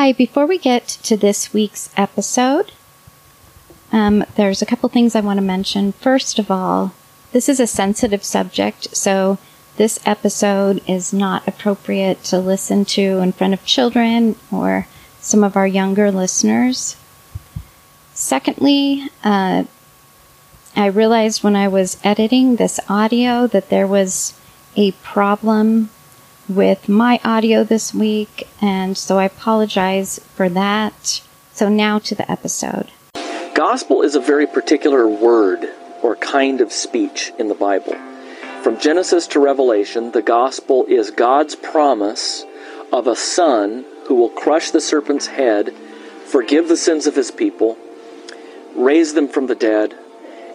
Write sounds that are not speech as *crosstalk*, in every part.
Hi, before we get to this week's episode, um, there's a couple things I want to mention. First of all, this is a sensitive subject, so this episode is not appropriate to listen to in front of children or some of our younger listeners. Secondly, uh, I realized when I was editing this audio that there was a problem with my audio this week, and so I apologize for that. So now to the episode. Gospel is a very particular word or kind of speech in the Bible. From Genesis to Revelation, the gospel is God's promise of a son who will crush the serpent's head, forgive the sins of his people, raise them from the dead,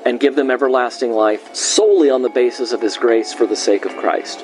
and give them everlasting life solely on the basis of his grace for the sake of Christ.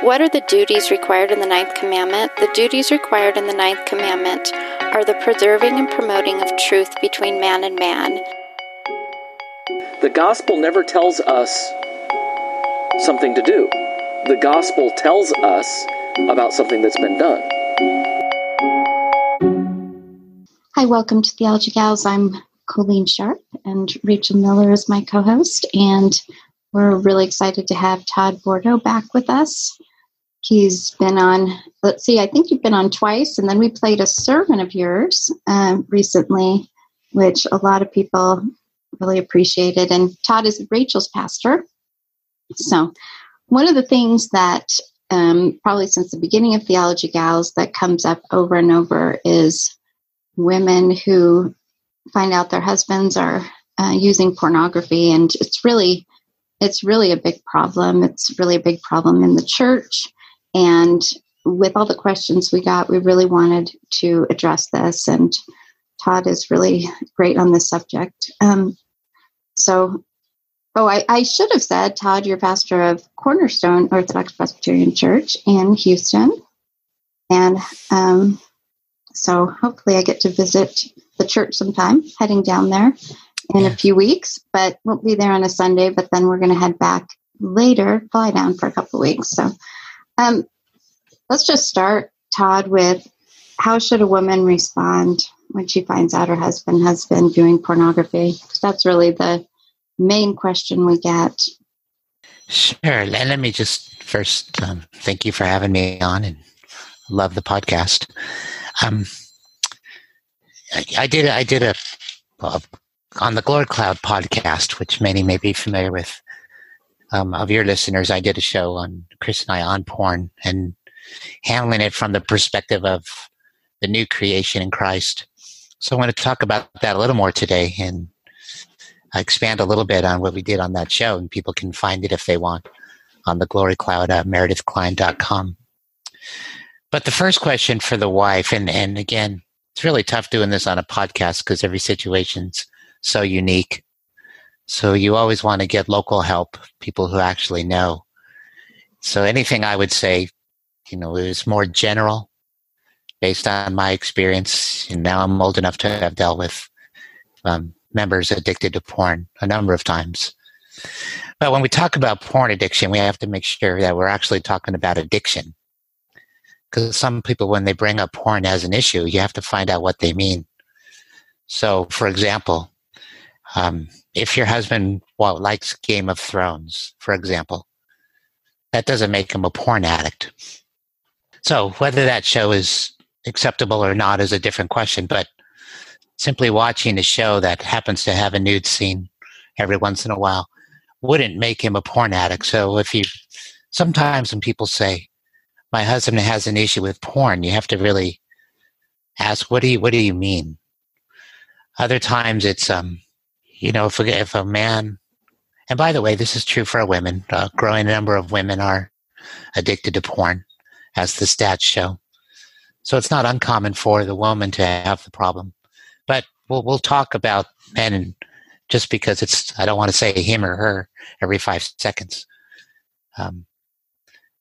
What are the duties required in the ninth commandment? The duties required in the ninth commandment are the preserving and promoting of truth between man and man. The gospel never tells us something to do. The gospel tells us about something that's been done. Hi, welcome to Theology Gals. I'm Coleen Sharp, and Rachel Miller is my co host, and we're really excited to have Todd Bordow back with us. He's been on, let's see, I think you've been on twice, and then we played a sermon of yours um, recently, which a lot of people really appreciated. And Todd is Rachel's pastor. So, one of the things that um, probably since the beginning of Theology Gals that comes up over and over is women who find out their husbands are uh, using pornography, and it's really it's really a big problem. It's really a big problem in the church. And with all the questions we got, we really wanted to address this. And Todd is really great on this subject. Um, so, oh, I, I, should have said, Todd, you're pastor of Cornerstone Orthodox Presbyterian Church in Houston. And um, so hopefully I get to visit the church sometime, heading down there in a few weeks, but won't be there on a Sunday. But then we're going to head back later, fly down for a couple of weeks. So um, let's just start, Todd, with how should a woman respond when she finds out her husband has been viewing pornography? That's really the main question we get. Sure. And let me just first um, thank you for having me on and love the podcast. Um, I, I, did I did a, a on the Glory Cloud podcast, which many may be familiar with um, of your listeners, I did a show on Chris and I on porn and handling it from the perspective of the new creation in Christ. So I want to talk about that a little more today and expand a little bit on what we did on that show, and people can find it if they want on the Glory Cloud at meredithkline.com. But the first question for the wife, and, and again, it's really tough doing this on a podcast because every situation's so unique. So you always want to get local help, people who actually know. So anything I would say, you know, is more general based on my experience. And now I'm old enough to have dealt with um, members addicted to porn a number of times. But when we talk about porn addiction, we have to make sure that we're actually talking about addiction. Because some people, when they bring up porn as an issue, you have to find out what they mean. So, for example, um, if your husband well, likes Game of Thrones, for example, that doesn't make him a porn addict. So whether that show is acceptable or not is a different question, but simply watching a show that happens to have a nude scene every once in a while wouldn't make him a porn addict. So if you sometimes when people say my husband has an issue with porn, you have to really ask what do you what do you mean? Other times it's um you know if a, if a man and by the way this is true for women a growing number of women are addicted to porn as the stats show so it's not uncommon for the woman to have the problem but we'll we'll talk about men just because it's I don't want to say him or her every five seconds. Um,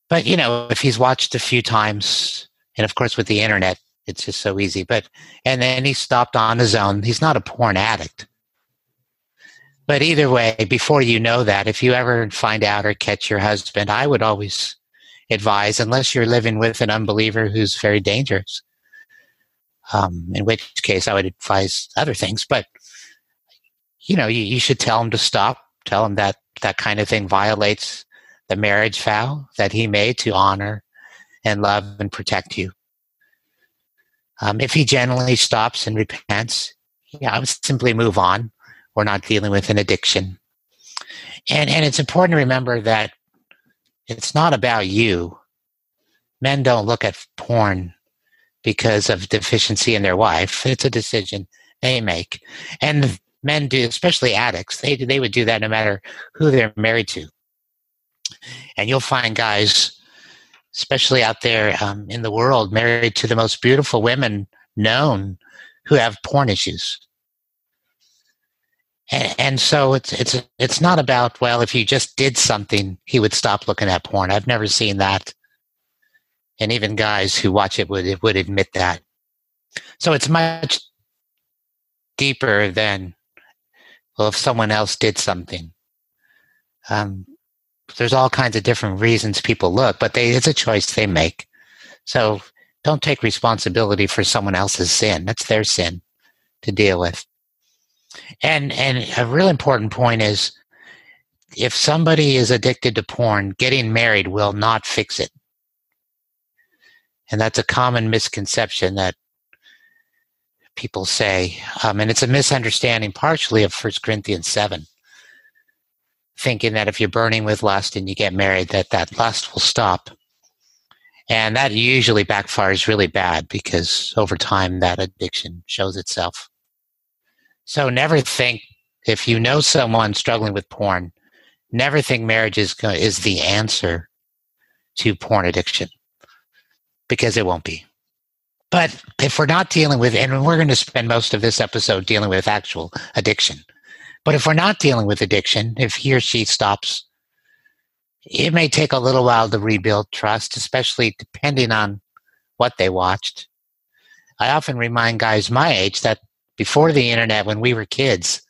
but you know, if he's watched a few times, and of course with the internet, it's just so easy. But and then he stopped on his own. He's not a porn addict. But either way, before you know that, if you ever find out or catch your husband, I would always advise, unless you're living with an unbeliever who's very dangerous, um, in which case I would advise other things. But you know, you, you should tell him to stop. Tell him that that kind of thing violates the marriage vow that he made to honor and love and protect you. Um, if he generally stops and repents, yeah, I would simply move on. We're not dealing with an addiction. And, and it's important to remember that it's not about you. Men don't look at porn because of deficiency in their wife. It's a decision they make. And men do, especially addicts, they, they would do that no matter who they're married to. And you'll find guys, especially out there um, in the world, married to the most beautiful women known who have porn issues. And, and so it's it's it's not about well, if you just did something, he would stop looking at porn. I've never seen that, and even guys who watch it would would admit that. So it's much deeper than well, if someone else did something. Um, there's all kinds of different reasons people look, but they, it's a choice they make. So don't take responsibility for someone else's sin. That's their sin to deal with. And and a real important point is if somebody is addicted to porn, getting married will not fix it. And that's a common misconception that people say. Um, and it's a misunderstanding partially of First Corinthians 7, thinking that if you're burning with lust and you get married, that that lust will stop. And that usually backfires really bad because over time that addiction shows itself. So never think, if you know someone struggling with porn, never think marriage is, is the answer to porn addiction because it won't be. But if we're not dealing with, and we're going to spend most of this episode dealing with actual addiction, but if we're not dealing with addiction, if he or she stops, it may take a little while to rebuild trust, especially depending on what they watched. I often remind guys my age that before the internet, when we were kids,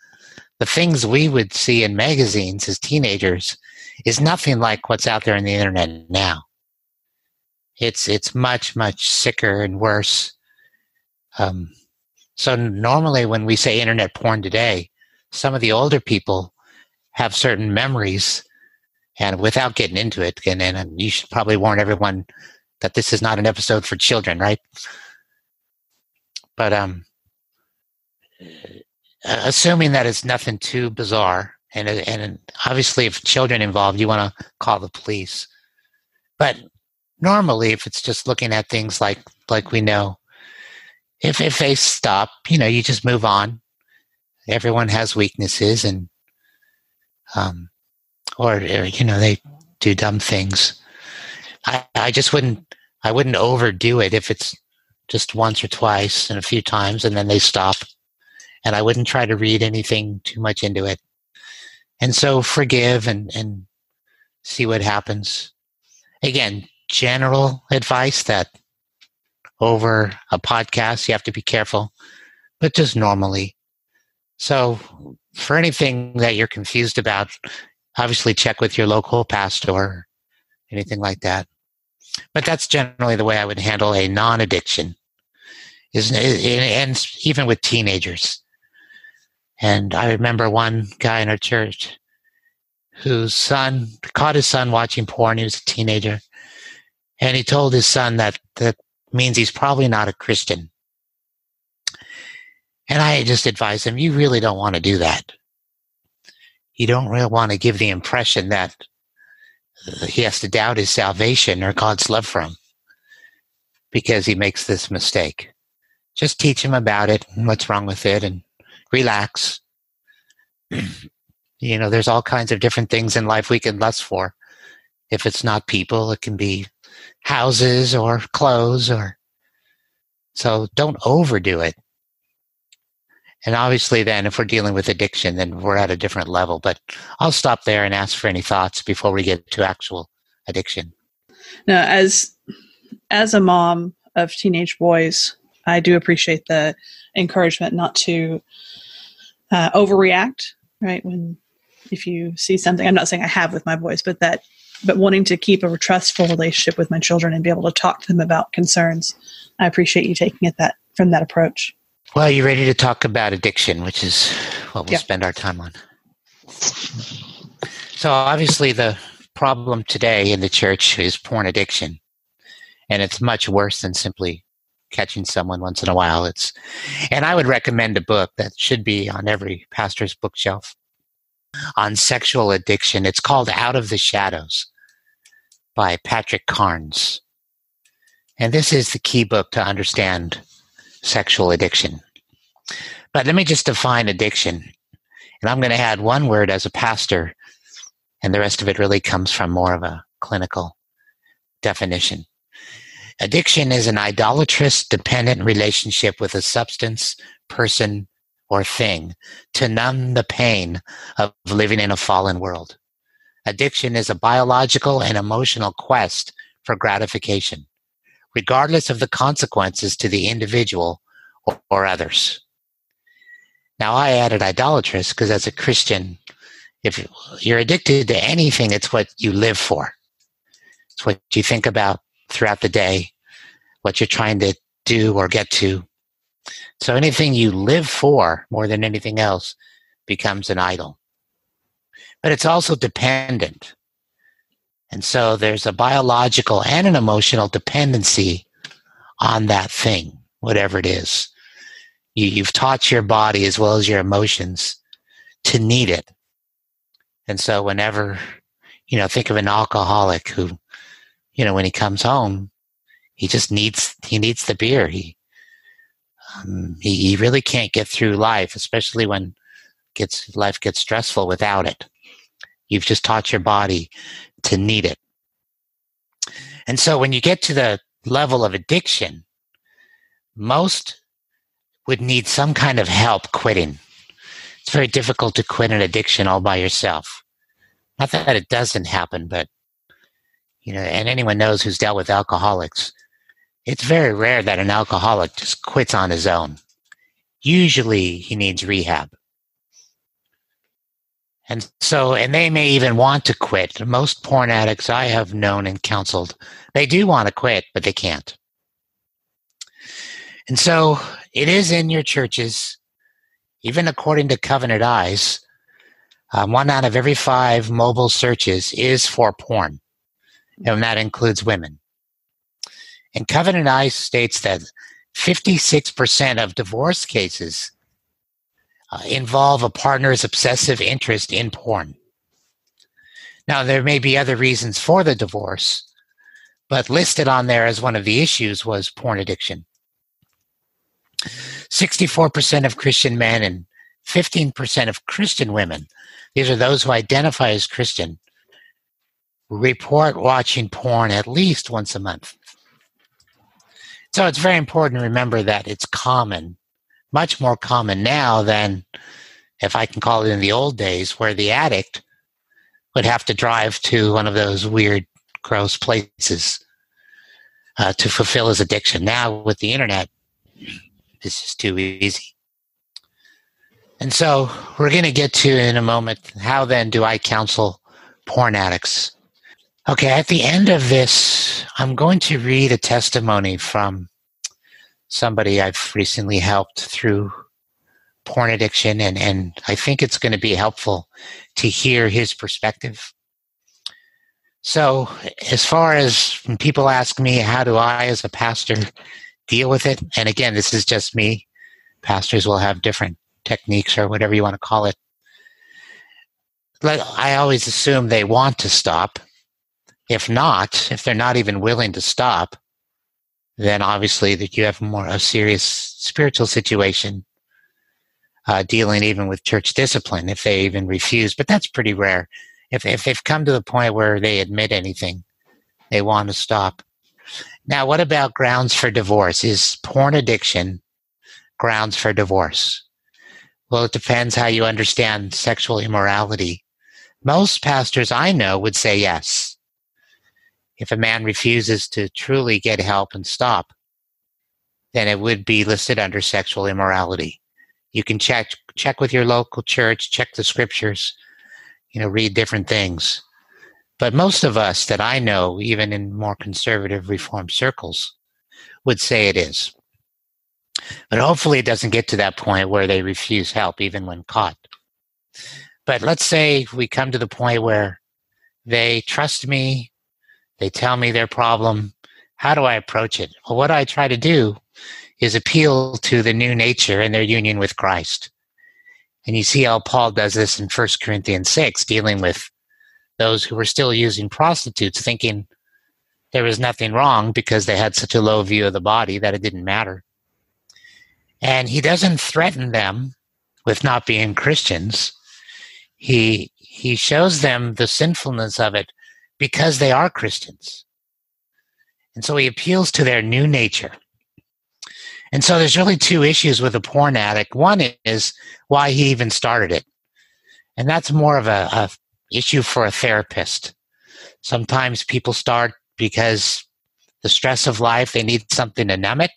the things we would see in magazines as teenagers is nothing like what's out there in the internet now. It's it's much much sicker and worse. Um, so normally, when we say internet porn today, some of the older people have certain memories, and without getting into it, and, and you should probably warn everyone that this is not an episode for children, right? But um, assuming that it's nothing too bizarre, and and obviously, if children involved, you want to call the police. But normally if it's just looking at things like like we know if if they stop you know you just move on. Everyone has weaknesses and um or, or you know they do dumb things. I i just wouldn't i wouldn't overdo it if it's just once or twice and a few times and then they stop and i wouldn't try to read anything too much into it and so forgive and and see what happens again general advice that over a podcast you have to be careful, but just normally. So, for anything that you're confused about, obviously check with your local pastor, anything like that. But that's generally the way I would handle a non-addiction, Isn't it? and even with teenagers. And I remember one guy in our church whose son caught his son watching porn. He was a teenager, And he told his son that that means he's probably not a Christian. And I just advised him, you really don't want to do that. You don't really want to give the impression that uh, he has to doubt his salvation or God's love for him because he makes this mistake. Just teach him about it and what's wrong with it and relax. *clears throat* you know, there's all kinds of different things in life we can lust for. If it's not people, it can be houses or clothes or so don't overdo it. And obviously then if we're dealing with addiction, then we're at a different level. But I'll stop there and ask for any thoughts before we get to actual addiction. Now as as a mom of teenage boys, I do appreciate the encouragement not to uh, overreact, right? When if you see something, I'm not saying I have with my boys, but that, but wanting to keep a trustful relationship with my children and be able to talk to them about concerns. I appreciate you taking it that from that approach. Well, you're ready to talk about addiction, which is what we'll spend our time on. So obviously, the problem today in the church is porn addiction, and it's much worse than simply catching someone once in a while. It's, and I would recommend a book that should be on every pastor's bookshelf on sexual addiction. It's called Out of the Shadows by Patrick Carnes. And this is the key book to understand sexual addiction. But let me just define addiction. And I'm going to add one word as a pastor, and the rest of it really comes from more of a clinical definition. Addiction is an idolatrous, dependent relationship with a substance, person, or thing to numb the pain of living in a fallen world. Addiction is a biological and emotional quest for gratification, regardless of the consequences to the individual or, or others. Now, I added idolatrous because as a Christian, if you're addicted to anything, it's what you live for. It's what you think about throughout the day, what you're trying to do or get to. So anything you live for more than anything else becomes an idol. But it's also dependent. And so there's a biological and an emotional dependency on that thing, whatever it is. You, you've taught your body as well as your emotions to need it. And so whenever, you know, think of an alcoholic who, you know, when he comes home, he just needs he needs the beer. He um, he, he really can't get through life, especially when gets life gets stressful without it. You've just taught your body to need it. And so when you get to the level of addiction, most would need some kind of help quitting. It's very difficult to quit an addiction all by yourself. Not that it doesn't happen, but you know, and anyone knows who's dealt with alcoholics, it's very rare that an alcoholic just quits on his own. Usually he needs rehab. And so, and they may even want to quit. Most porn addicts I have known and counseled, they do want to quit, but they can't. And so it is in your churches, even according to Covenant Eyes, um, one out of every five mobile searches is for porn. And that includes women. And Covenant Eyes states that 56% of divorce cases uh, involve a partner's obsessive interest in porn. Now, there may be other reasons for the divorce, but listed on there as one of the issues was porn addiction. 64% of Christian men and 15% of Christian women, these are those who identify as Christian, report watching porn at least once a month. So it's very important to remember that it's common, much more common now than if I can call it in the old days, where the addict would have to drive to one of those weird, gross places uh, to fulfill his addiction. Now, with the internet, it's just too easy. And so we're going to get to in a moment how then do I counsel porn addicts? Okay, at the end of this, I'm going to read a testimony from somebody I've recently helped through porn addiction, and, and I think it's going to be helpful to hear his perspective. So, as far as when people ask me, how do I, as a pastor, deal with it? And again, this is just me. Pastors will have different techniques or whatever you want to call it. Like I always assume they want to stop. If not, if they're not even willing to stop, then obviously that you have more a serious spiritual situation uh, dealing even with church discipline if they even refuse. But that's pretty rare. If if they've come to the point where they admit anything, they want to stop. Now, what about grounds for divorce? Is porn addiction grounds for divorce? Well, it depends how you understand sexual immorality. Most pastors I know would say yes. If a man refuses to truly get help and stop, then it would be listed under sexual immorality. You can check check with your local church, check the scriptures, you know, read different things. But most of us that I know, even in more conservative reform circles, would say it is. But hopefully it doesn't get to that point where they refuse help even when caught. But let's say we come to the point where they trust me, they tell me their problem. How do I approach it? Well, what I try to do is appeal to the new nature and their union with Christ. And you see how Paul does this in 1 Corinthians 6, dealing with those who were still using prostitutes, thinking there was nothing wrong because they had such a low view of the body that it didn't matter. And he doesn't threaten them with not being Christians. He he shows them the sinfulness of it because they are Christians. And so he appeals to their new nature. And so there's really two issues with a porn addict. One is why he even started it. And that's more of a, a issue for a therapist. Sometimes people start because the stress of life, they need something to numb it.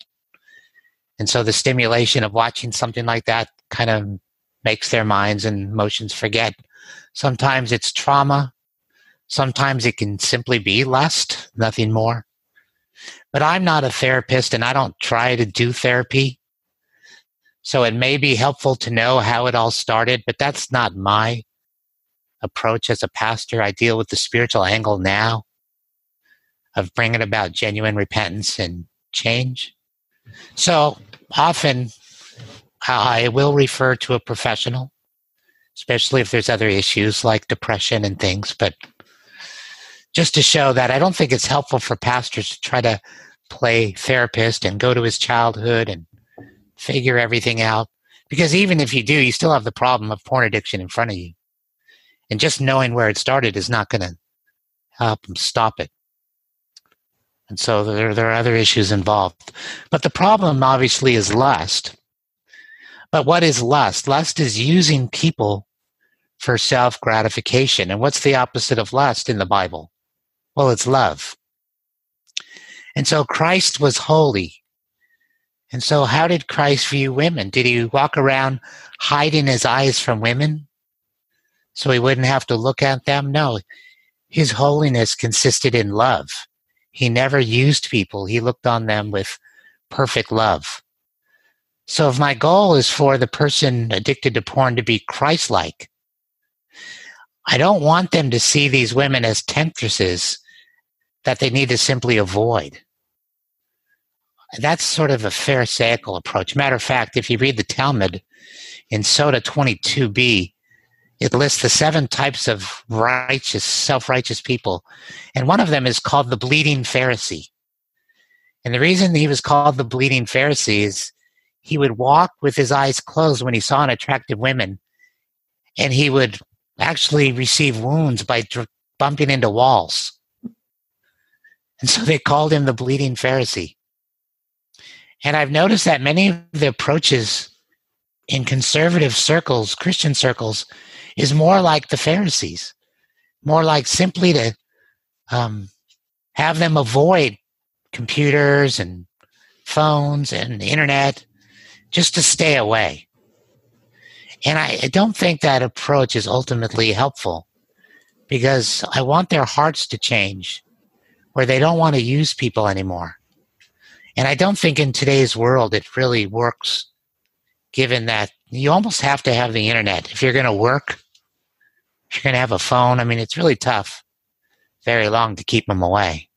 And so the stimulation of watching something like that kind of makes their minds and emotions forget. Sometimes it's trauma. Sometimes it can simply be lust, nothing more. But I'm not a therapist and I don't try to do therapy. So it may be helpful to know how it all started, but that's not my approach as a pastor. I deal with the spiritual angle now of bringing about genuine repentance and change. So often I will refer to a professional, especially if there's other issues like depression and things. But just to show that I don't think it's helpful for pastors to try to play therapist and go to his childhood and figure everything out. Because even if you do, you still have the problem of porn addiction in front of you. And just knowing where it started is not going to help them stop it. And so there, there are other issues involved. But the problem obviously is lust. But what is lust? Lust is using people for self gratification. And what's the opposite of lust in the Bible? Well, it's love. And so Christ was holy. And so, how did Christ view women? Did he walk around hiding his eyes from women so he wouldn't have to look at them? No. His holiness consisted in love. He never used people, he looked on them with perfect love. So if my goal is for the person addicted to porn to be Christ like, I don't want them to see these women as temptresses that they need to simply avoid. That's sort of a Pharisaical approach. Matter of fact, if you read the Talmud in Sota 22b, it lists the seven types of righteous, self righteous people. And one of them is called the bleeding Pharisee. And the reason he was called the bleeding Pharisee is he would walk with his eyes closed when he saw an attractive woman, and he would actually receive wounds by dr- bumping into walls. And so they called him the bleeding Pharisee. And I've noticed that many of the approaches in conservative circles, Christian circles, is more like the Pharisees, more like simply to um, have them avoid computers and phones and the internet just to stay away. And I, I don't think that approach is ultimately helpful because I want their hearts to change where they don't want to use people anymore. And I don't think in today's world it really works given that you almost have to have the internet if you're going to work if you're going to have a phone. I mean, it's really tough very long to keep them away.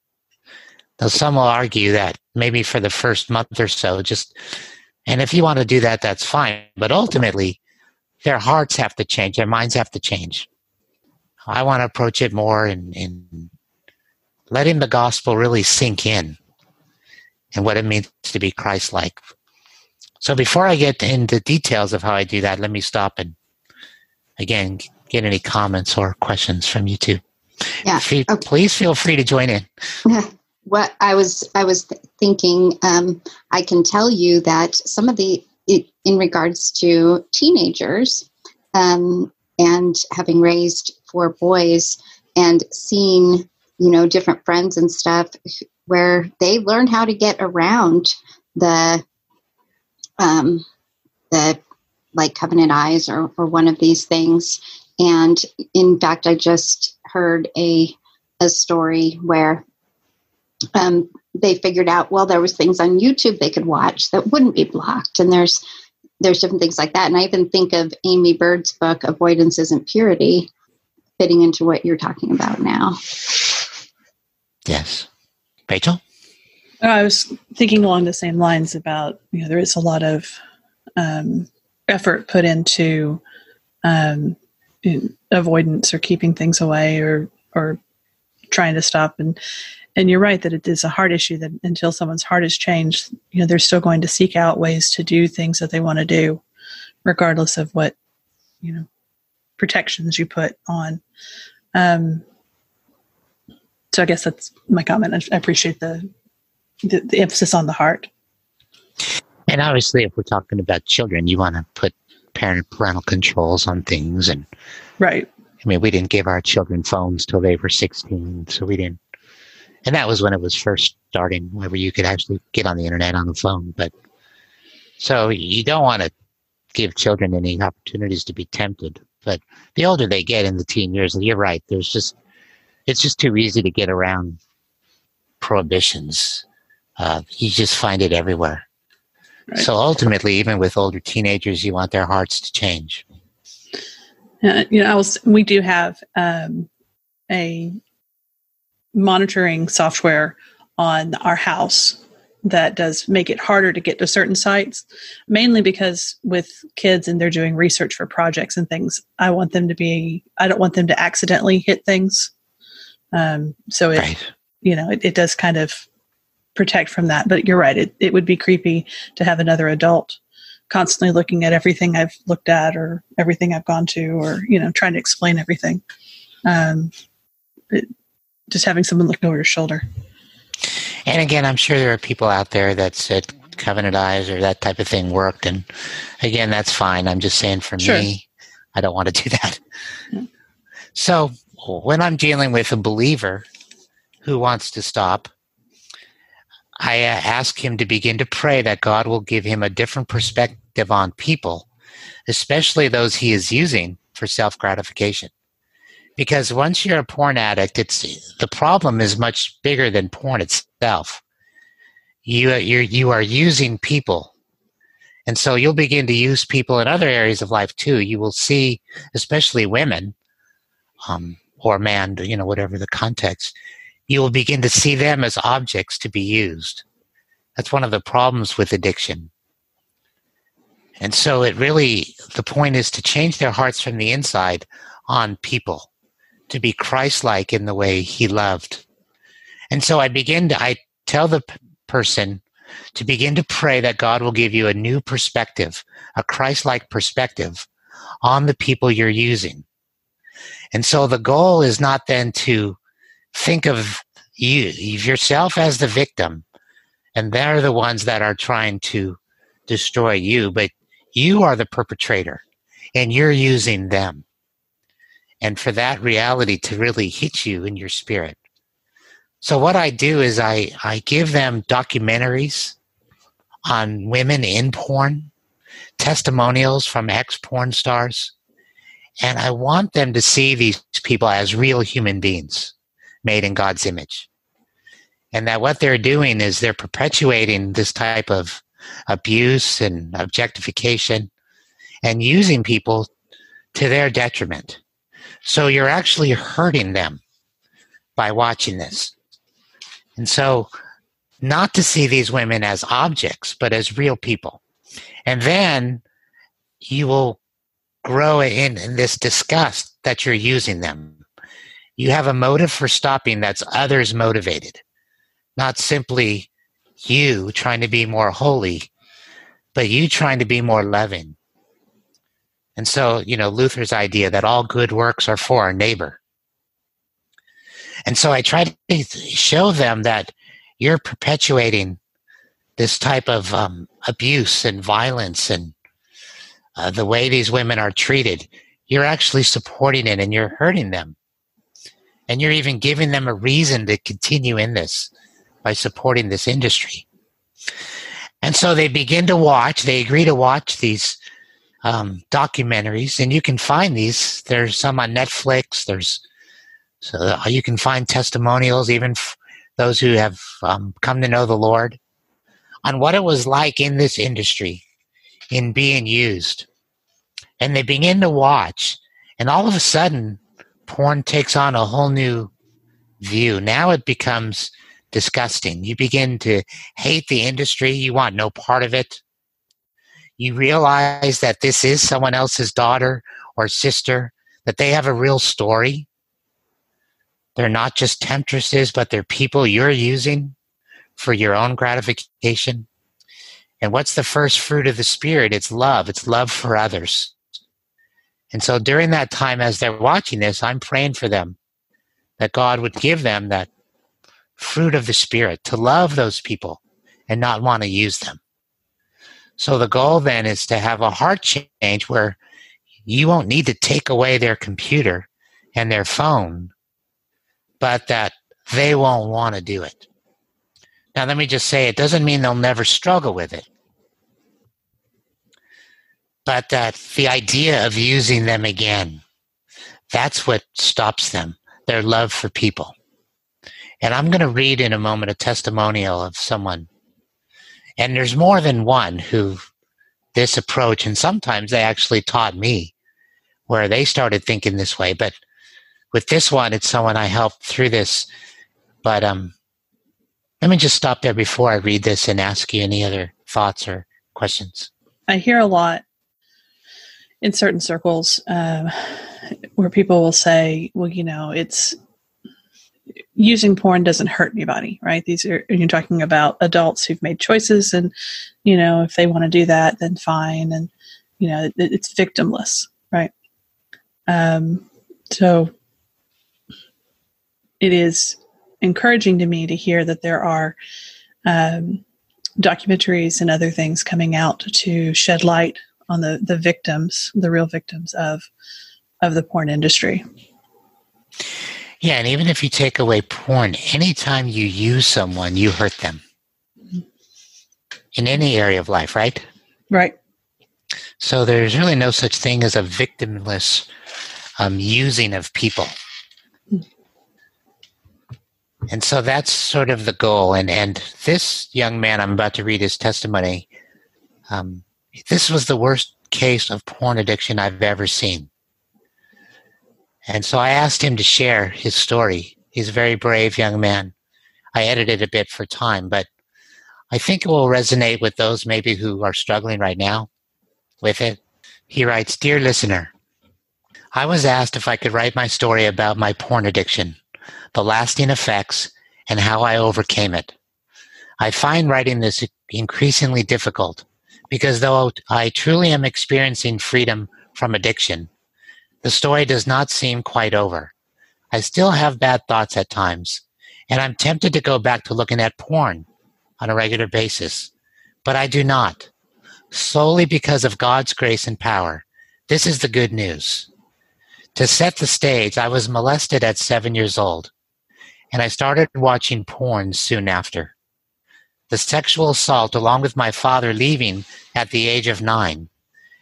Now, some will argue that maybe for the first month or so, just, and if you want to do that, that's fine. But ultimately, their hearts have to change, their minds have to change. I want to approach it more in, in letting the gospel really sink in and what it means to be Christ like. So before I get into details of how I do that, let me stop and again get any comments or questions from you too. Yeah. okay. Please feel free to join in. *laughs* What I was I was thinking, um, I can tell you that some of the in regards to teenagers um, and having raised four boys and seeing you know different friends and stuff where they learn how to get around the um, the like covenant eyes or, or one of these things. And in fact i just heard a a story where um, they figured out well there was things on youtube they could watch that wouldn't be blocked. And there's there's different things like that. And i even think of Aimee Byrd's book avoidance isn't purity fitting into what you're talking about now yes. Rachel? I was thinking along the same lines about you know there is a lot of um, effort put into um, avoidance or keeping things away or or trying to stop. And and you're right that it is a hard issue that until someone's heart is changed you know they're still going to seek out ways to do things that they want to do regardless of what you know protections you put on. Um, so i guess that's my comment i appreciate the the, the emphasis on the heart. And obviously, if we're talking about children, you want to put parent parental controls on things, and right. I mean, we didn't give our children phones till they were sixteen, so we didn't. And that was when it was first starting, where you could actually get on the internet on the phone. But so you don't want to give children any opportunities to be tempted. But the older they get in the teen years, you're right. There's just it's just too easy to get around prohibitions uh, you just find it everywhere. Right. So ultimately, even with older teenagers, you want their hearts to change. Uh, you know, I was, we do have um, a monitoring software on our house that does make it harder to get to certain sites, mainly because with kids and they're doing research for projects and things, I want them to be, I don't want them to accidentally hit things. Um, so it, right. you know, it, it does kind of protect from that. But you're right; it, it would be creepy to have another adult constantly looking at everything I've looked at or everything I've gone to, or you know, trying to explain everything. Um, it, just having someone looking over your shoulder. And again, I'm sure there are people out there that said covenant eyes or that type of thing worked, and again, that's fine. I'm just saying for sure. me, I don't want to do that. Yeah. So when I'm dealing with a believer who wants to stop, I uh, ask him to begin to pray that God will give him a different perspective on people, especially those he is using for self gratification. Because once you're a porn addict, it's the problem is much bigger than porn itself. You you're, you are using people, and so you'll begin to use people in other areas of life too. You will see, especially women, um, or man, you know, whatever the context you will begin to see them as objects to be used. That's one of the problems with addiction. And so it really, the point is to change their hearts from the inside on people, to be Christ like in the way he loved. And so I begin to, I tell the p- person to begin to pray that God will give you a new perspective, a Christ like perspective on the people you're using. And so the goal is not then to think of you yourself as the victim and they're the ones that are trying to destroy you but you are the perpetrator and you're using them. And for that reality to really hit you in your spirit. So what i do is i i give them documentaries on women in porn testimonials from ex porn stars and i want them to see these people as real human beings made in God's image. And that what they're doing is they're perpetuating this type of abuse and objectification and using people to their detriment. So you're actually hurting them by watching this. And so, not to see these women as objects, but as real people. And then you will grow in, in this disgust that you're using them. You have a motive for stopping that's others motivated, not simply you trying to be more holy, but you trying to be more loving. And so, you know, Luther's idea that all good works are for our neighbor. And so I try to show them that you're perpetuating this type of um, abuse and violence and uh, the way these women are treated. You're actually supporting it and you're hurting them. And you're even giving them a reason to continue in this by supporting this industry. And so they begin to watch, they agree to watch these um, documentaries, and you can find these. There's some on Netflix. There's so uh, you can find testimonials, even f- those who have um, come to know the Lord, on what it was like in this industry, in being used. And they begin to watch, and all of a sudden, porn takes on a whole new view. Now it becomes disgusting. You begin to hate the industry. You want no part of it you realize that this is someone else's daughter or sister, that they have a real story. They're not just temptresses, but they're people you're using for your own gratification. And what's the first fruit of the Spirit? It's love, it's love for others. And so during that time, as they're watching this, I'm praying for them that God would give them that fruit of the Spirit to love those people and not want to use them. So the goal then is to have a heart change where you won't need to take away their computer and their phone, but that they won't want to do it. Now, let me just say it doesn't mean they'll never struggle with it, but that the idea of using them again, that's what stops them, their love for people. And I'm going to read in a moment a testimonial of someone and there's more than one who this approach, and sometimes they actually taught me where they started thinking this way. But with this one, it's someone I helped through this. But um, let me just stop there before I read this and ask you any other thoughts or questions. I hear a lot in certain circles um, where people will say, well, you know, it's using porn doesn't hurt anybody, right? These are you're talking about adults who've made choices, and you know if they want to do that, then fine, and you know it, it's victimless, right? Um, so it is encouraging to me to hear that there are um, documentaries and other things coming out to shed light on the the victims, the real victims of of the porn industry. Yeah, and even if you take away porn, anytime you use someone, you hurt them. In any area of life, right? Right. So there's really no such thing as a victimless um, using of people. And so that's sort of the goal. And and this young man, I'm about to read his testimony. Um, this was the worst case of porn addiction I've ever seen. And so I asked him to share his story. He's a very brave young man. I edited a bit for time, but I think it will resonate with those maybe who are struggling right now with it. He writes Dear listener, I was asked if I could write my story about my porn addiction, the lasting effects, and how I overcame it. I find writing this increasingly difficult because though I truly am experiencing freedom from addiction, the story does not seem quite over. I still have bad thoughts at times, and I'm tempted to go back to looking at porn on a regular basis, but I do not, solely because of God's grace and power. This is the good news. To set the stage, I was molested at seven years old, and I started watching porn soon after. The sexual assault, along with my father leaving at the age of nine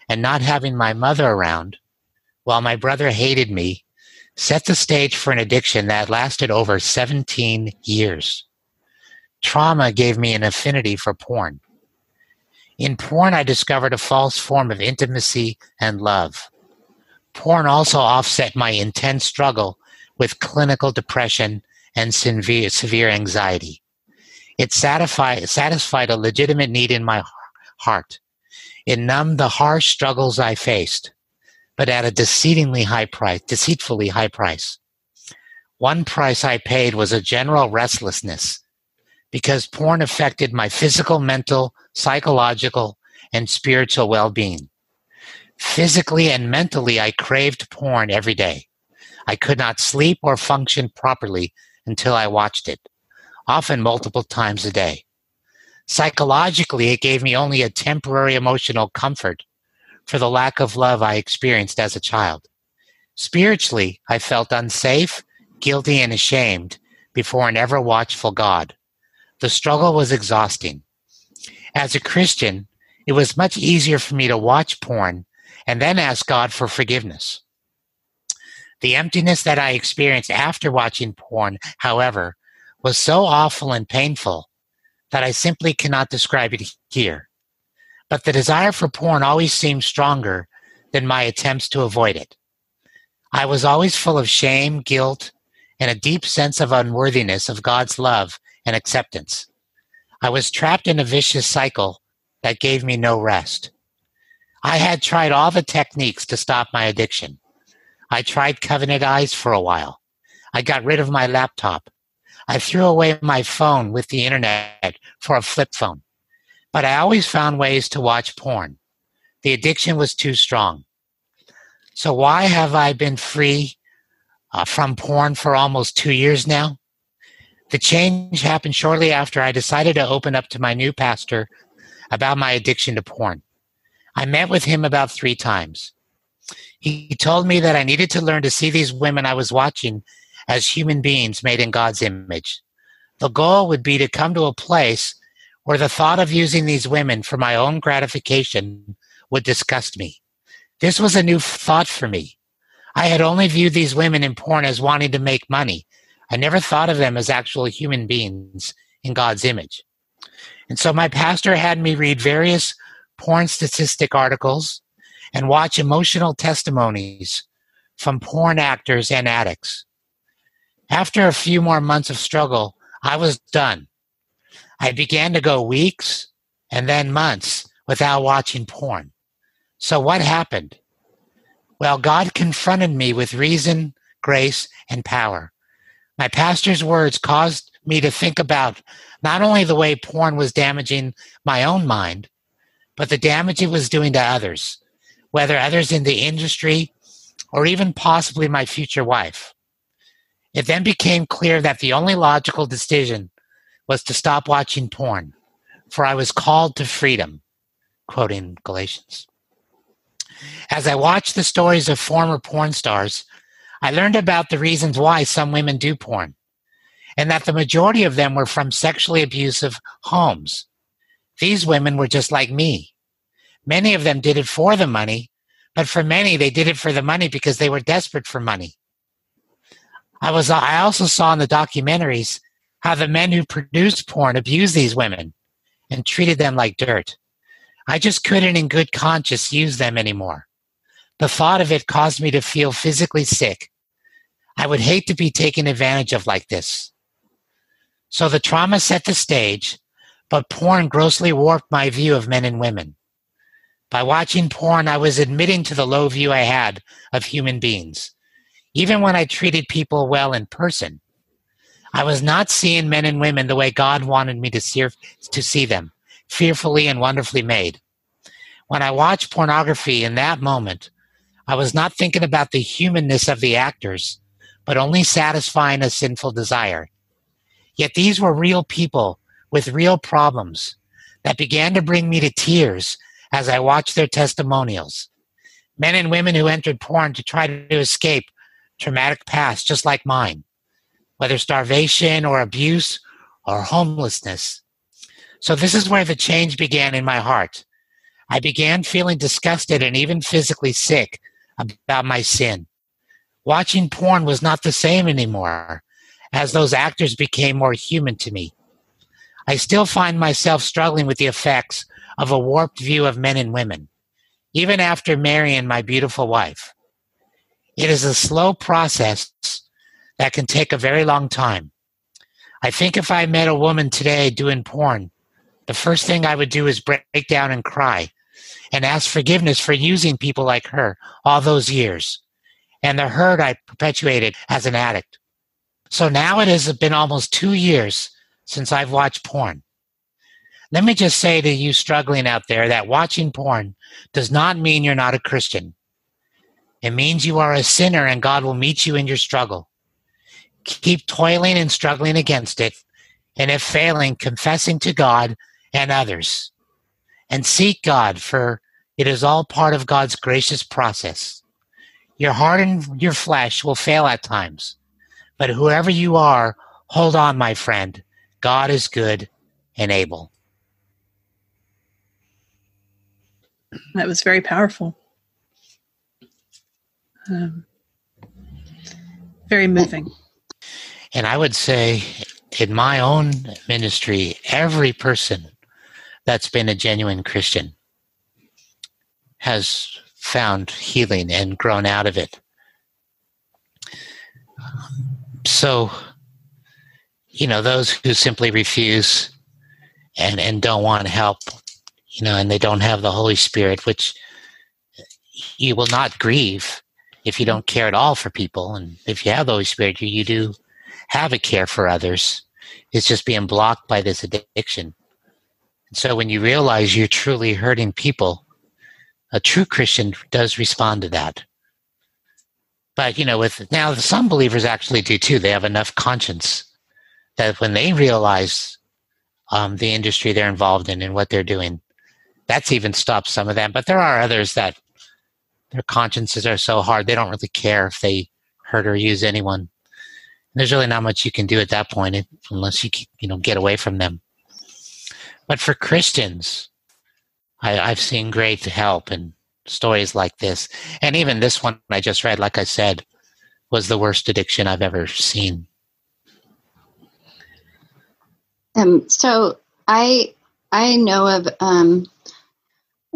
and not having my mother around, while my brother hated me, set the stage for an addiction that lasted over 17 years. Trauma gave me an affinity for porn. In porn, I discovered a false form of intimacy and love. Porn also offset my intense struggle with clinical depression and severe, severe anxiety. It satisfied, satisfied a legitimate need in my heart. It numbed the harsh struggles I faced, but at a deceitfully high price, deceitfully high price. One price I paid was a general restlessness because porn affected my physical, mental, psychological, and spiritual well-being. Physically and mentally, I craved porn every day. I could not sleep or function properly until I watched it, often multiple times a day. Psychologically, it gave me only a temporary emotional comfort for the lack of love I experienced as a child. Spiritually, I felt unsafe, guilty, and ashamed before an ever watchful God. The struggle was exhausting. As a Christian, it was much easier for me to watch porn and then ask God for forgiveness. The emptiness that I experienced after watching porn, however, was so awful and painful that I simply cannot describe it here. But the desire for porn always seemed stronger than my attempts to avoid it. I was always full of shame, guilt, and a deep sense of unworthiness of God's love and acceptance. I was trapped in a vicious cycle that gave me no rest. I had tried all the techniques to stop my addiction. I tried Covenant Eyes for a while. I got rid of my laptop. I threw away my phone with the internet for a flip phone. But I always found ways to watch porn. The addiction was too strong. So why have I been free uh, from porn for almost two years now? The change happened shortly after I decided to open up to my new pastor about my addiction to porn. I met with him about three times. He told me that I needed to learn to see these women I was watching as human beings made in God's image. The goal would be to come to a place where the thought of using these women for my own gratification would disgust me. This was a new thought for me. I had only viewed these women in porn as wanting to make money. I never thought of them as actual human beings in God's image. And so my pastor had me read various porn statistic articles and watch emotional testimonies from porn actors and addicts. After a few more months of struggle, I was done. I began to go weeks and then months without watching porn. So what happened? Well, God confronted me with reason, grace, and power. My pastor's words caused me to think about not only the way porn was damaging my own mind, but the damage it was doing to others, whether others in the industry or even possibly my future wife. It then became clear that the only logical decision was to stop watching porn, for I was called to freedom, quoting Galatians. As I watched the stories of former porn stars, I learned about the reasons why some women do porn, and that the majority of them were from sexually abusive homes. These women were just like me. Many of them did it for the money, but for many, they did it for the money because they were desperate for money. I was I also saw in the documentaries how the men who produced porn abused these women and treated them like dirt. I just couldn't in good conscience use them anymore. The thought of it caused me to feel physically sick. I would hate to be taken advantage of like this. So the trauma set the stage, but porn grossly warped my view of men and women. By watching porn, I was admitting to the low view I had of human beings even when I treated people well in person, I was not seeing men and women the way God wanted me to see, to see them, fearfully and wonderfully made. When I watched pornography in that moment, I was not thinking about the humanness of the actors, but only satisfying a sinful desire. Yet these were real people with real problems that began to bring me to tears as I watched their testimonials. Men and women who entered porn to try to escape traumatic past just like mine, whether starvation or abuse or homelessness. So, this is where the change began in my heart. I began feeling disgusted and even physically sick about my sin. Watching porn was not the same anymore, as those actors became more human to me. I still find myself struggling with the effects of a warped view of men and women, even after marrying my beautiful wife. It is a slow process that can take a very long time. I think if I met a woman today doing porn, the first thing I would do is break down and cry and ask forgiveness for using people like her all those years and the hurt I perpetuated as an addict. So now it has been almost two years since I've watched porn. Let me just say to you struggling out there that watching porn does not mean you're not a Christian. It means you are a sinner and God will meet you in your struggle. Keep toiling and struggling against it, and if failing, confessing to God and others. And seek God, for it is all part of God's gracious process. Your heart and your flesh will fail at times, but whoever you are, hold on, my friend. God is good and able. That was very powerful. Um, very moving. And I would say, in my own ministry, every person that's been a genuine Christian has found healing and grown out of it. So, you know, those who simply refuse and, and don't want help, you know, and they don't have the Holy Spirit, which you will not grieve if you don't care at all for people. And if you have the Holy Spirit, you, you do have a care for others. It's just being blocked by this addiction. And so when you realize you're truly hurting people, a true Christian does respond to that. But you know, with now some believers actually do too. They have enough conscience that when they realize um, the industry they're involved in and what they're doing, that's even stopped some of them. But there are others that their consciences are so hard they don't really care if they hurt or use anyone there's really not much you can do at that point unless you you know get away from them. But for Christians, I, I've seen great help and stories like this, and even this one I just read, like I said, was the worst addiction I've ever seen. Um, so I I know of um,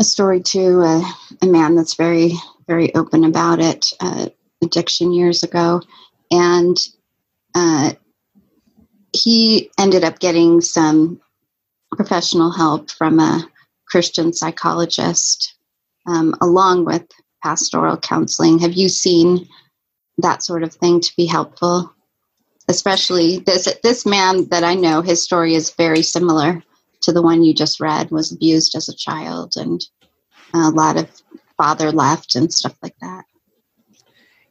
a story to a, a, man that's very very open about it. Uh, addiction years ago, and uh, he ended up getting some professional help from a Christian psychologist um, along with pastoral counseling. Have you seen that sort of thing to be helpful? Especially this this man that I know, his story is very similar to the one you just read. Was abused as a child, and a lot of father left and stuff like that.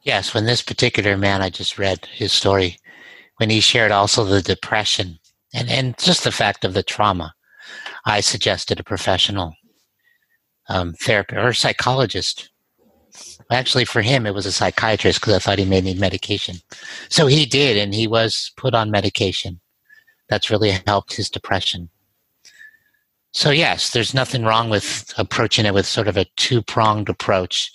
Yes, when this particular man I just read his story, when he shared also the depression and, and just the fact of the trauma, I suggested a professional um, therapist or psychologist. Actually, for him, it was a psychiatrist because I thought he may need medication. So he did, and he was put on medication. That's really helped his depression. So, yes, there's nothing wrong with approaching it with sort of a two pronged approach,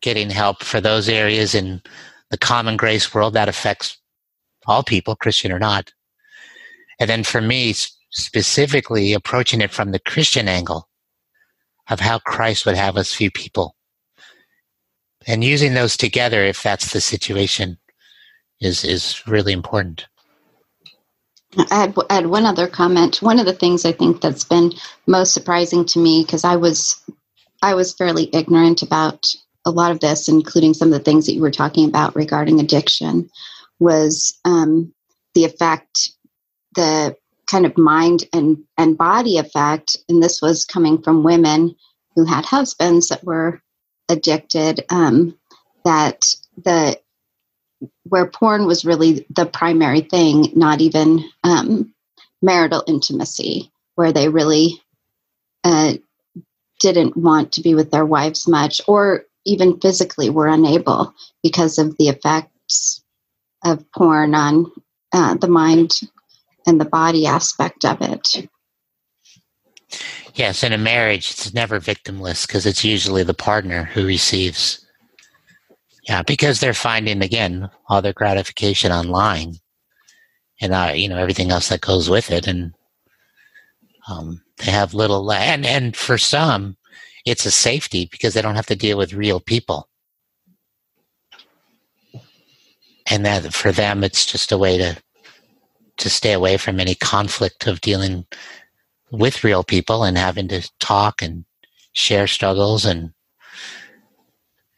getting help for those areas in the common grace world that affects all people, Christian or not. And then for me, specifically approaching it from the Christian angle of how Christ would have us view people. And using those together, if that's the situation, is, is really important. I had, one other comment. One of the things I think that's been most surprising to me, because I was I was fairly ignorant about a lot of this, including some of the things that you were talking about regarding addiction was um, the effect, the kind of mind and, and body effect. And this was coming from women who had husbands that were addicted, um, that the where porn was really the primary thing, not even um, marital intimacy, where they really uh, didn't want to be with their wives much, or even physically were unable because of the effects of porn on uh, the mind and the body aspect of it. Yes, in a marriage, it's never victimless because it's usually the partner who receives. Yeah, because they're finding again all their gratification online, and uh, you know everything else that goes with it, and um, they have little. And and for some, it's a safety because they don't have to deal with real people and that for them it's just a way to to stay away from any conflict of dealing with real people and having to talk and share struggles and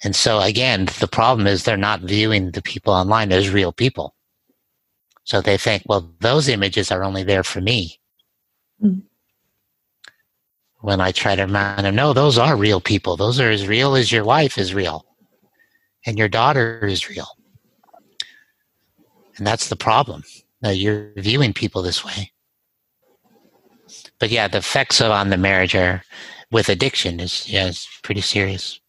and so again the problem is they're not viewing the people online as real people. So they think well those images are only there for me. Mm-hmm. when i try to remind them no those are real people. Those are as real as your wife is real. And your daughter is real. And that's the problem. That you're viewing people this way. But yeah, the effects of on the marriage are with addiction is yeah, it's pretty serious.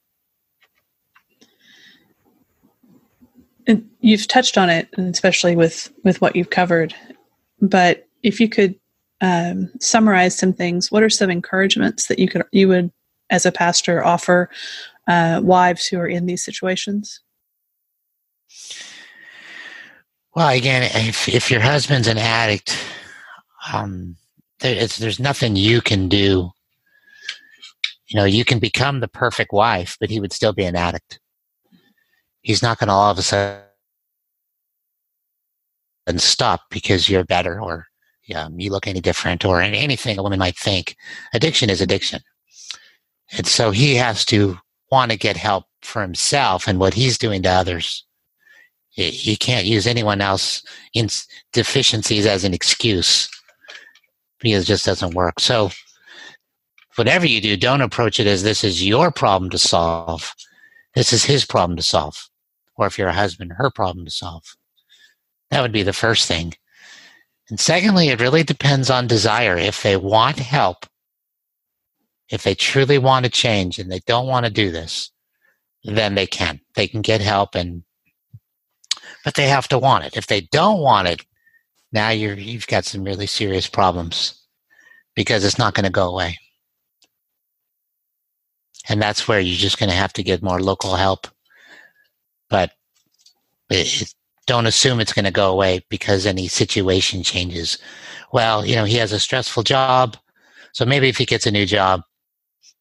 You've touched on it, and especially with with what you've covered. But if you could um, summarize some things, what are some encouragements that you could you would, as a pastor, offer uh, wives who are in these situations? Well, again, if if your husband's an addict, um, there's nothing you can do. You know, you can become the perfect wife, but he would still be an addict. He's not going to all of a sudden stop because you're better or you look any different or anything a woman might think. Addiction is addiction. And so he has to want to get help for himself and what he's doing to others. He can't use anyone else's in deficiencies as an excuse because it just doesn't work. So, whatever you do, don't approach it as this is your problem to solve. This is his problem to solve. Or if you're a husband, her problem to solve. That would be the first thing. And secondly, it really depends on desire. If they want help, if they truly want to change and they don't want to do this, then they can. They can get help and but they have to want it. If they don't want it, now you're you've got some really serious problems because it's not going to go away. And that's where you're just going to have to get more local help. But don't assume it's going to go away because any situation changes. Well, you know, he has a stressful job. So maybe if he gets a new job,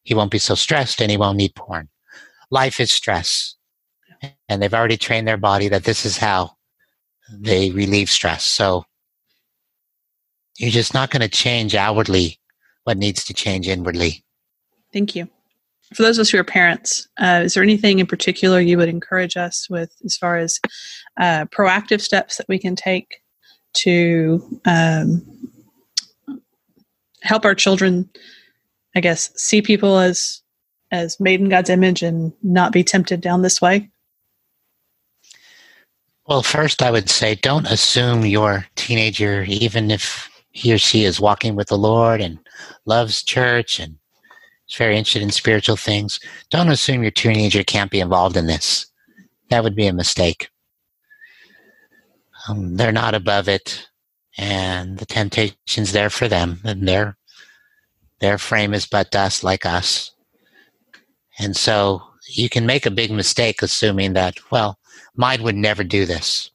he won't be so stressed and he won't need porn. Life is stress. And they've already trained their body that this is how they relieve stress. So you're just not going to change outwardly what needs to change inwardly. Thank you. For those of us who are parents, uh, is there anything in particular you would encourage us with as far as uh, proactive steps that we can take to um, help our children, I guess, see people as as made in God's image and not be tempted down this way? Well, first, I would say don't assume your teenager, even if he or she is walking with the Lord and loves church and is very interested in spiritual things, don't assume your teenager can't be involved in this. That would be a mistake. Um, they're not above it, and the temptation's there for them, and their their frame is but dust like us. And so you can make a big mistake assuming that, well, mine would never do this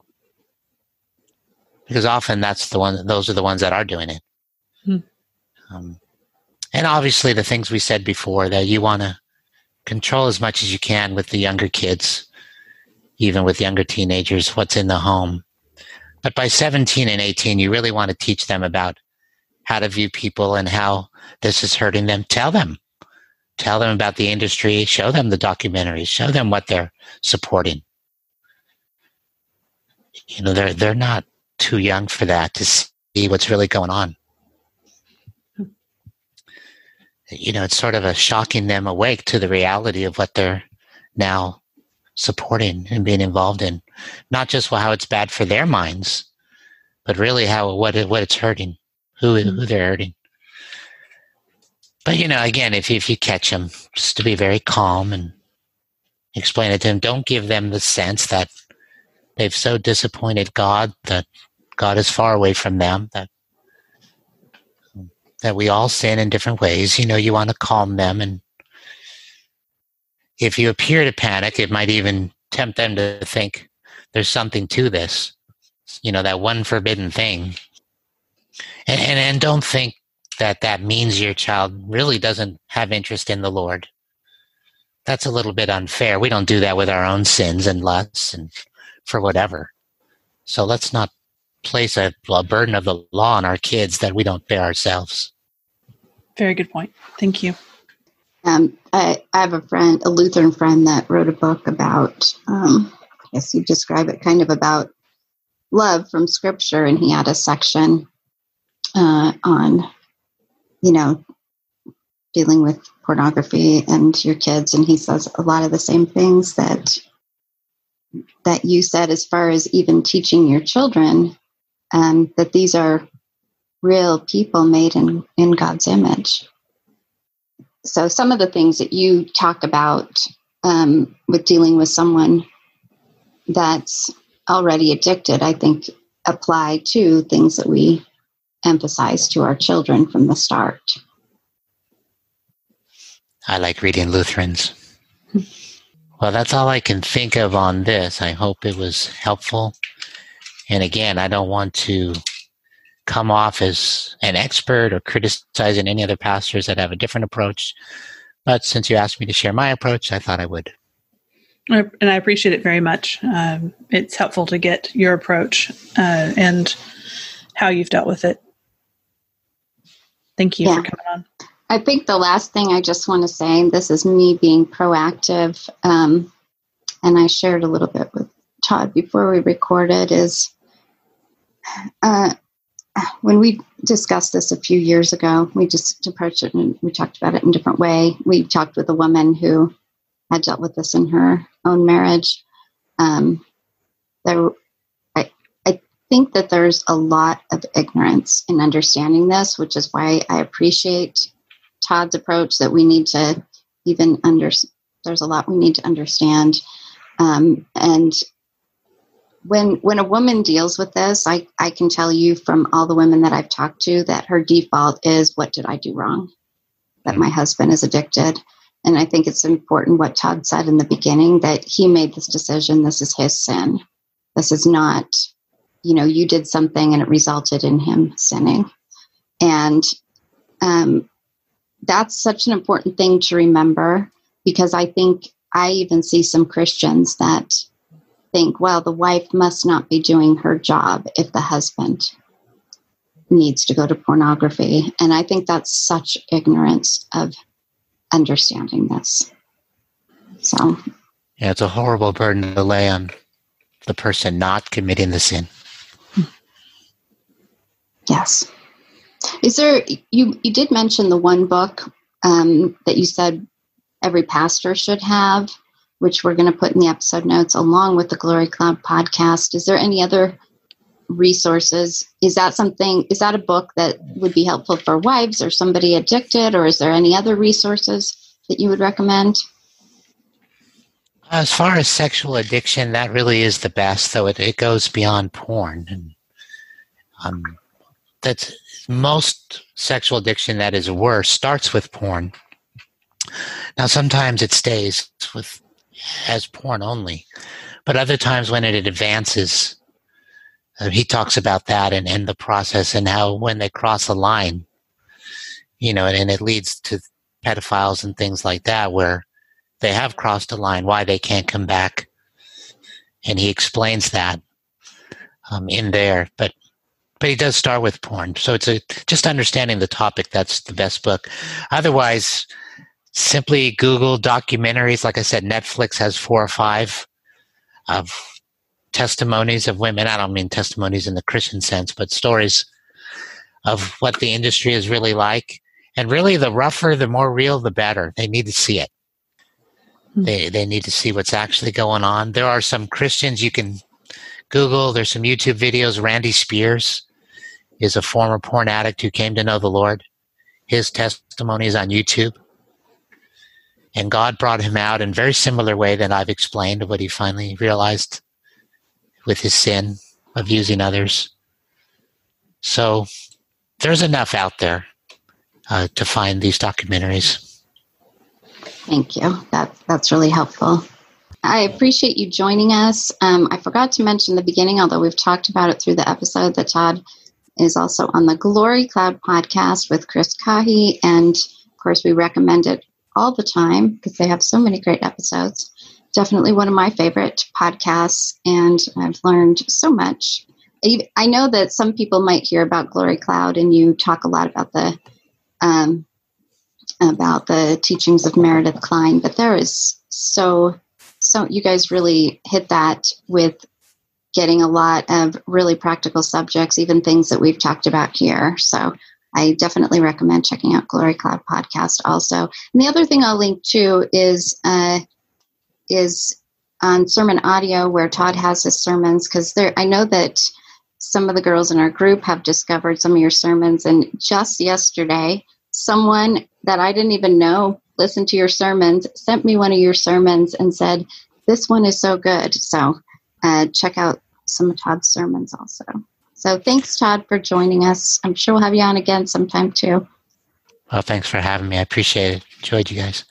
because often that's the one those are the ones that are doing it hmm. um, and obviously the things we said before that you want to control as much as you can with the younger kids even with younger teenagers what's in the home. But by 17 and 18 you really want to teach them about how to view people and how this is hurting them. Tell them. Tell them about the industry. Show them the documentaries. Show them what they're supporting. You know they're they're not too young for that to see what's really going on. You know, it's sort of a shocking them awake to the reality of what they're now supporting and being involved in. Not just how it's bad for their minds, but really how what it, what it's hurting, who who mm-hmm. they're hurting. But you know, again, if if you catch them, just to be very calm and explain it to them. Don't give them the sense that they've so disappointed God that God is far away from them, that that we all sin in different ways. You know, you want to calm them and if you appear to panic, it might even tempt them to think there's something to this. You know, that one forbidden thing. And, and, and don't think that that means your child really doesn't have interest in the Lord. That's a little bit unfair. We don't do that with our own sins and lusts and for whatever. So let's not place a, a burden of the law on our kids that we don't bear ourselves. Very good point. Thank you. Um, I, I, have a friend, a Lutheran friend, that wrote a book about, um, I guess you describe it kind of about love from scripture, and he had a section uh, on, you know, dealing with pornography and your kids, and he says a lot of the same things that that you said as far as even teaching your children um, that these are real people made in, in God's image. So, some of the things that you talk about um, with dealing with someone that's already addicted, I think apply to things that we emphasize to our children from the start. I like reading Lutherans. *laughs* Well, that's all I can think of on this. I hope it was helpful. And again, I don't want to come off as an expert or criticizing any other pastors that have a different approach. But since you asked me to share my approach, I thought I would. And I appreciate it very much. Um, it's helpful to get your approach uh, and how you've dealt with it. Thank you yeah. for coming on. I think the last thing I just want to say, and this is me being proactive, um, and I shared a little bit with Todd before we recorded, is uh, when we discussed this a few years ago, we just approached it and we talked about it in a different way. We talked with a woman who had dealt with this in her own marriage. Um, there, I, I think that there's a lot of ignorance in understanding this, which is why I appreciate Todd's approach that we need to even under there's a lot we need to understand um, and when when a woman deals with this I, I can tell you from all the women that i've talked to that her default is what did i do wrong? That my husband is addicted. And i think it's important what todd said in the beginning that he made this decision this is his sin. This is not you know you did something and it resulted in him sinning. And um, that's such an important thing to remember because I think I even see some Christians that think, well, the wife must not be doing her job if the husband needs to go to pornography. And I think that's such ignorance of understanding this. So, yeah, it's a horrible burden to lay on the person not committing the sin. Yes. Is there you you did mention the one book um, that you said every pastor should have, which we're going to put in the episode notes along with the Glory Cloud podcast. Is there any other resources? Is that something? Is that a book that would be helpful for wives or somebody addicted, or is there any other resources that you would recommend? As far as sexual addiction, that really is the best, though it, it goes beyond porn. And um, that's most sexual addiction that is worse starts with porn. Now, sometimes it stays with as porn only, but other times when it advances, uh, he talks about that and, and the process and how when they cross a line, you know, and, and it leads to pedophiles and things like that where they have crossed a line, why they can't come back. And he explains that um, in there. But but he does start with porn. So it's a just understanding the topic. That's the best book. Otherwise, simply Google documentaries. Like I said, Netflix has four or five of testimonies of women. I don't mean testimonies in the Christian sense, but stories of what the industry is really like. And really, the rougher, the more real, the better. They need to see it. Hmm. They they need to see what's actually going on. There are some Christians you can Google. There's some YouTube videos. Randy Spears is a former porn addict who came to know the Lord. His testimony is on YouTube. And God brought him out in very similar way that I've explained what he finally realized with his sin of using others. So there's enough out there uh, to find these documentaries. Thank you. That, that's really helpful. I appreciate you joining us. Um, I forgot to mention the beginning, although we've talked about it through the episode, that Todd is also on the Glory Cloud podcast with Chris Caughey. And of course, we recommend it all the time because they have so many great episodes. Definitely one of my favorite podcasts, and I've learned so much I know that some people might hear about Glory Cloud, and you talk a lot about the um, about the teachings of Meredith Kline, but there is so so you guys really hit that with getting a lot of really practical subjects, even things that we've talked about here. So I definitely recommend checking out Glory Cloud podcast also. And the other thing I'll link to is uh, is on sermon audio where Todd has his sermons because there I know that some of the girls in our group have discovered some of your sermons and just yesterday someone that I didn't even know listened to your sermons sent me one of your sermons and said this one is so good so uh, check out some of Todd's sermons also so thanks Todd for joining us. I'm sure we'll have you on again sometime too. Well thanks for having me. I appreciate it. Enjoyed you guys